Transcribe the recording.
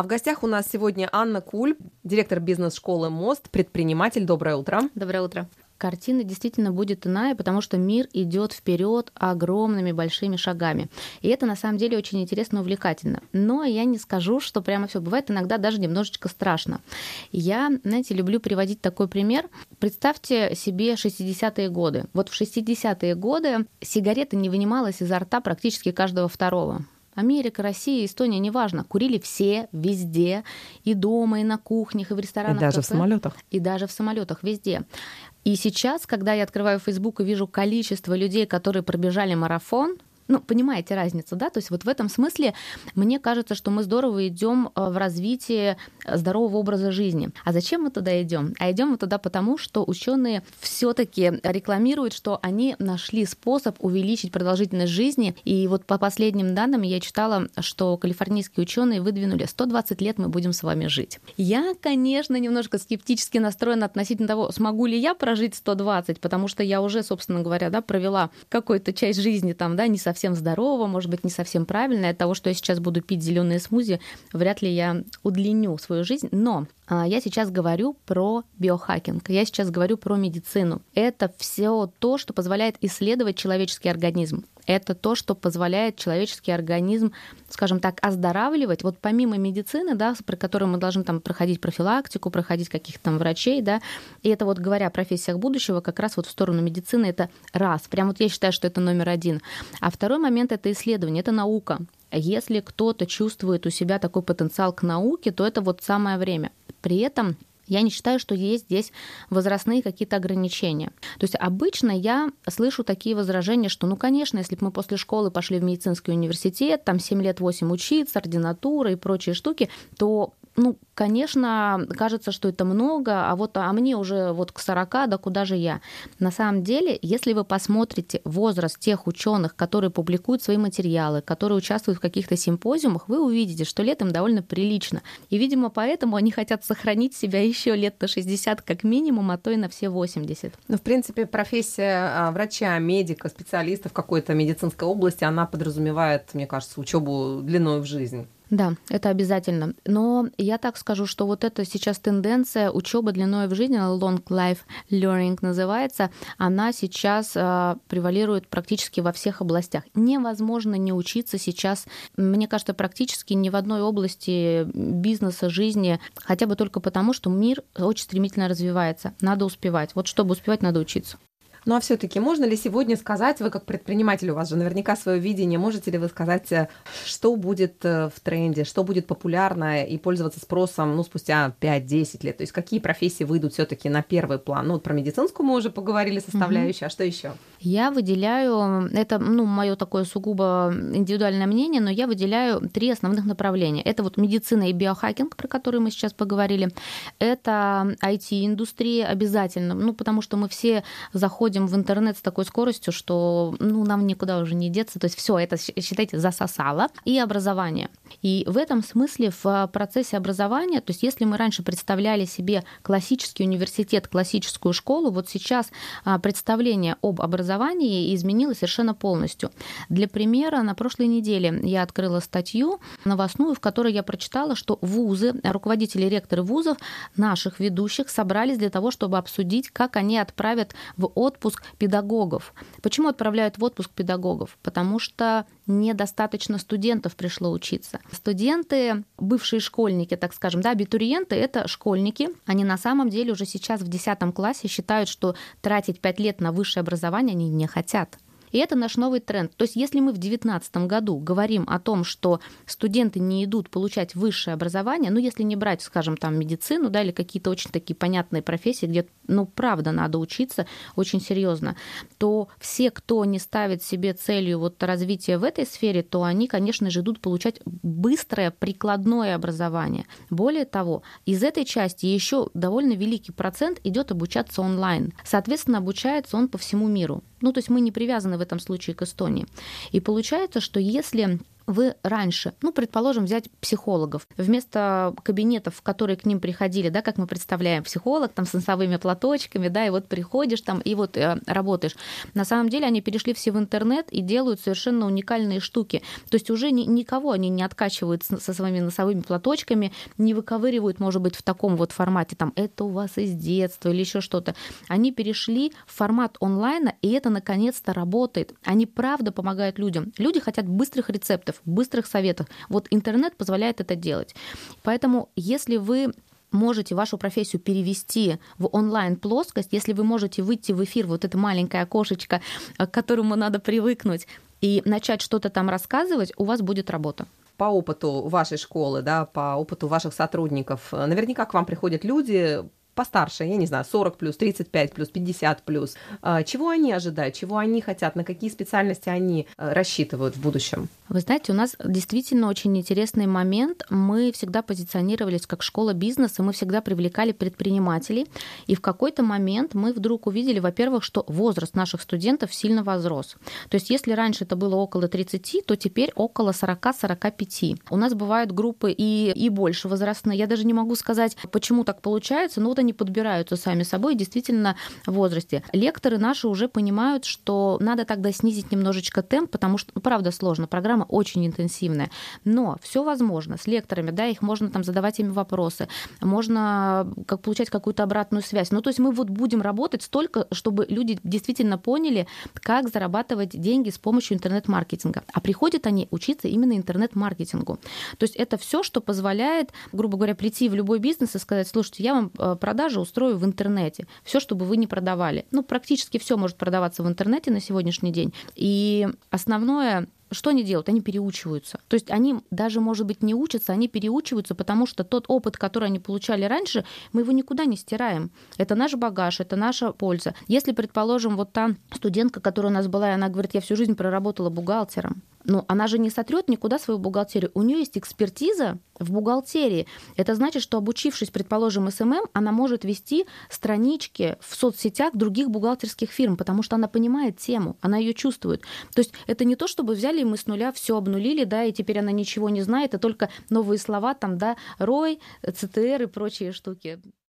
А в гостях у нас сегодня Анна Куль, директор бизнес-школы «Мост», предприниматель. Доброе утро. Доброе утро картина действительно будет иная, потому что мир идет вперед огромными большими шагами. И это на самом деле очень интересно и увлекательно. Но я не скажу, что прямо все бывает иногда даже немножечко страшно. Я, знаете, люблю приводить такой пример. Представьте себе 60-е годы. Вот в 60-е годы сигарета не вынималась изо рта практически каждого второго. Америка, Россия, Эстония, неважно, курили все, везде, и дома, и на кухнях, и в ресторанах. И даже кафе, в самолетах. И даже в самолетах, везде. И сейчас, когда я открываю Facebook и вижу количество людей, которые пробежали марафон, ну, понимаете разницу, да? То есть вот в этом смысле мне кажется, что мы здорово идем э, в развитие здорового образа жизни. А зачем мы туда идем? А идем мы туда потому, что ученые все-таки рекламируют, что они нашли способ увеличить продолжительность жизни. И вот по последним данным я читала, что калифорнийские ученые выдвинули 120 лет мы будем с вами жить. Я, конечно, немножко скептически настроена относительно того, смогу ли я прожить 120, потому что я уже, собственно говоря, да, провела какую-то часть жизни там, да, не совсем совсем здорового, может быть, не совсем правильно. От того, что я сейчас буду пить зеленые смузи, вряд ли я удлиню свою жизнь. Но я сейчас говорю про биохакинг, я сейчас говорю про медицину. Это все то, что позволяет исследовать человеческий организм. Это то, что позволяет человеческий организм, скажем так, оздоравливать. Вот помимо медицины, да, про которую мы должны там проходить профилактику, проходить каких-то там врачей, да, и это вот говоря о профессиях будущего, как раз вот в сторону медицины это раз. Прям вот я считаю, что это номер один. А второй момент — это исследование, это наука. Если кто-то чувствует у себя такой потенциал к науке, то это вот самое время. При этом я не считаю, что есть здесь возрастные какие-то ограничения. То есть обычно я слышу такие возражения, что, ну, конечно, если бы мы после школы пошли в медицинский университет, там 7 лет 8 учиться, ординатура и прочие штуки, то ну, конечно, кажется, что это много, а вот а мне уже вот к 40, да куда же я? На самом деле, если вы посмотрите возраст тех ученых, которые публикуют свои материалы, которые участвуют в каких-то симпозиумах, вы увидите, что летом довольно прилично. И, видимо, поэтому они хотят сохранить себя еще лет на 60 как минимум, а то и на все 80. Ну, в принципе, профессия а, врача, медика, специалиста в какой-то медицинской области, она подразумевает, мне кажется, учебу длиной в жизнь. Да, это обязательно. Но я так скажу, что вот это сейчас тенденция учебы длиной в жизни, long life learning называется, она сейчас э, превалирует практически во всех областях. Невозможно не учиться сейчас, мне кажется, практически ни в одной области бизнеса, жизни, хотя бы только потому, что мир очень стремительно развивается. Надо успевать. Вот чтобы успевать, надо учиться. Ну а все-таки можно ли сегодня сказать, вы как предприниматель, у вас же наверняка свое видение, можете ли вы сказать, э, что будет э, в тренде, что будет популярно и пользоваться спросом ну, спустя 5-10 лет? То есть какие профессии выйдут все-таки на первый план? Ну вот про медицинскую мы уже поговорили, составляющую, угу. а что еще? Я выделяю, это ну, мое такое сугубо индивидуальное мнение, но я выделяю три основных направления. Это вот медицина и биохакинг, про которые мы сейчас поговорили. Это IT-индустрия обязательно, ну потому что мы все заходим в интернет с такой скоростью, что ну, нам никуда уже не деться. То есть все это, считайте, засосало. И образование. И в этом смысле в процессе образования, то есть если мы раньше представляли себе классический университет, классическую школу, вот сейчас а, представление об образовании изменилось совершенно полностью. Для примера, на прошлой неделе я открыла статью новостную, в которой я прочитала, что вузы, руководители, ректоры вузов, наших ведущих собрались для того, чтобы обсудить, как они отправят в отпуск педагогов. Почему отправляют в отпуск педагогов? Потому что недостаточно студентов пришло учиться. Студенты, бывшие школьники, так скажем, да, абитуриенты — это школьники. Они на самом деле уже сейчас в 10 классе считают, что тратить 5 лет на высшее образование они не хотят. И это наш новый тренд. То есть если мы в 2019 году говорим о том, что студенты не идут получать высшее образование, ну если не брать, скажем, там медицину, да, или какие-то очень такие понятные профессии, где, ну, правда, надо учиться очень серьезно, то все, кто не ставит себе целью вот развития в этой сфере, то они, конечно же, идут получать быстрое прикладное образование. Более того, из этой части еще довольно великий процент идет обучаться онлайн. Соответственно, обучается он по всему миру. Ну, то есть мы не привязаны в этом случае к Эстонии. И получается, что если вы раньше, ну, предположим, взять психологов, вместо кабинетов, в которые к ним приходили, да, как мы представляем, психолог там с носовыми платочками, да, и вот приходишь там и вот э, работаешь. На самом деле они перешли все в интернет и делают совершенно уникальные штуки. То есть уже ни, никого они не откачивают со своими носовыми платочками, не выковыривают, может быть, в таком вот формате, там, это у вас из детства или еще что-то. Они перешли в формат онлайна, и это наконец-то работает. Они правда помогают людям. Люди хотят быстрых рецептов, быстрых советов. Вот интернет позволяет это делать. Поэтому, если вы можете вашу профессию перевести в онлайн-плоскость, если вы можете выйти в эфир, вот это маленькое окошечко, к которому надо привыкнуть, и начать что-то там рассказывать, у вас будет работа по опыту вашей школы, да, по опыту ваших сотрудников, наверняка к вам приходят люди, постарше, я не знаю, 40 плюс, 35 плюс, 50 плюс. А, чего они ожидают, чего они хотят, на какие специальности они э, рассчитывают в будущем? Вы знаете, у нас действительно очень интересный момент. Мы всегда позиционировались как школа бизнеса, мы всегда привлекали предпринимателей. И в какой-то момент мы вдруг увидели, во-первых, что возраст наших студентов сильно возрос. То есть если раньше это было около 30, то теперь около 40-45. У нас бывают группы и, и больше возрастные. Я даже не могу сказать, почему так получается, но вот они подбираются сами собой действительно в возрасте. Лекторы наши уже понимают, что надо тогда снизить немножечко темп, потому что, ну, правда, сложно. Программа очень интенсивная. Но все возможно. С лекторами, да, их можно там задавать им вопросы, можно как получать какую-то обратную связь. Ну, то есть мы вот будем работать столько, чтобы люди действительно поняли, как зарабатывать деньги с помощью интернет-маркетинга. А приходят они учиться именно интернет-маркетингу. То есть это все, что позволяет, грубо говоря, прийти в любой бизнес и сказать, слушайте, я вам э, продажи устрою в интернете. Все, чтобы вы не продавали. Ну, практически все может продаваться в интернете на сегодняшний день. И основное что они делают? Они переучиваются. То есть они даже, может быть, не учатся, они переучиваются, потому что тот опыт, который они получали раньше, мы его никуда не стираем. Это наш багаж, это наша польза. Если, предположим, вот та студентка, которая у нас была, и она говорит, я всю жизнь проработала бухгалтером, но она же не сотрет никуда свою бухгалтерию. У нее есть экспертиза в бухгалтерии. Это значит, что обучившись, предположим, SMM, она может вести странички в соцсетях других бухгалтерских фирм, потому что она понимает тему, она ее чувствует. То есть это не то, чтобы взяли и мы с нуля все обнулили, да, и теперь она ничего не знает, а только новые слова там, да, ROI, CTR и прочие штуки.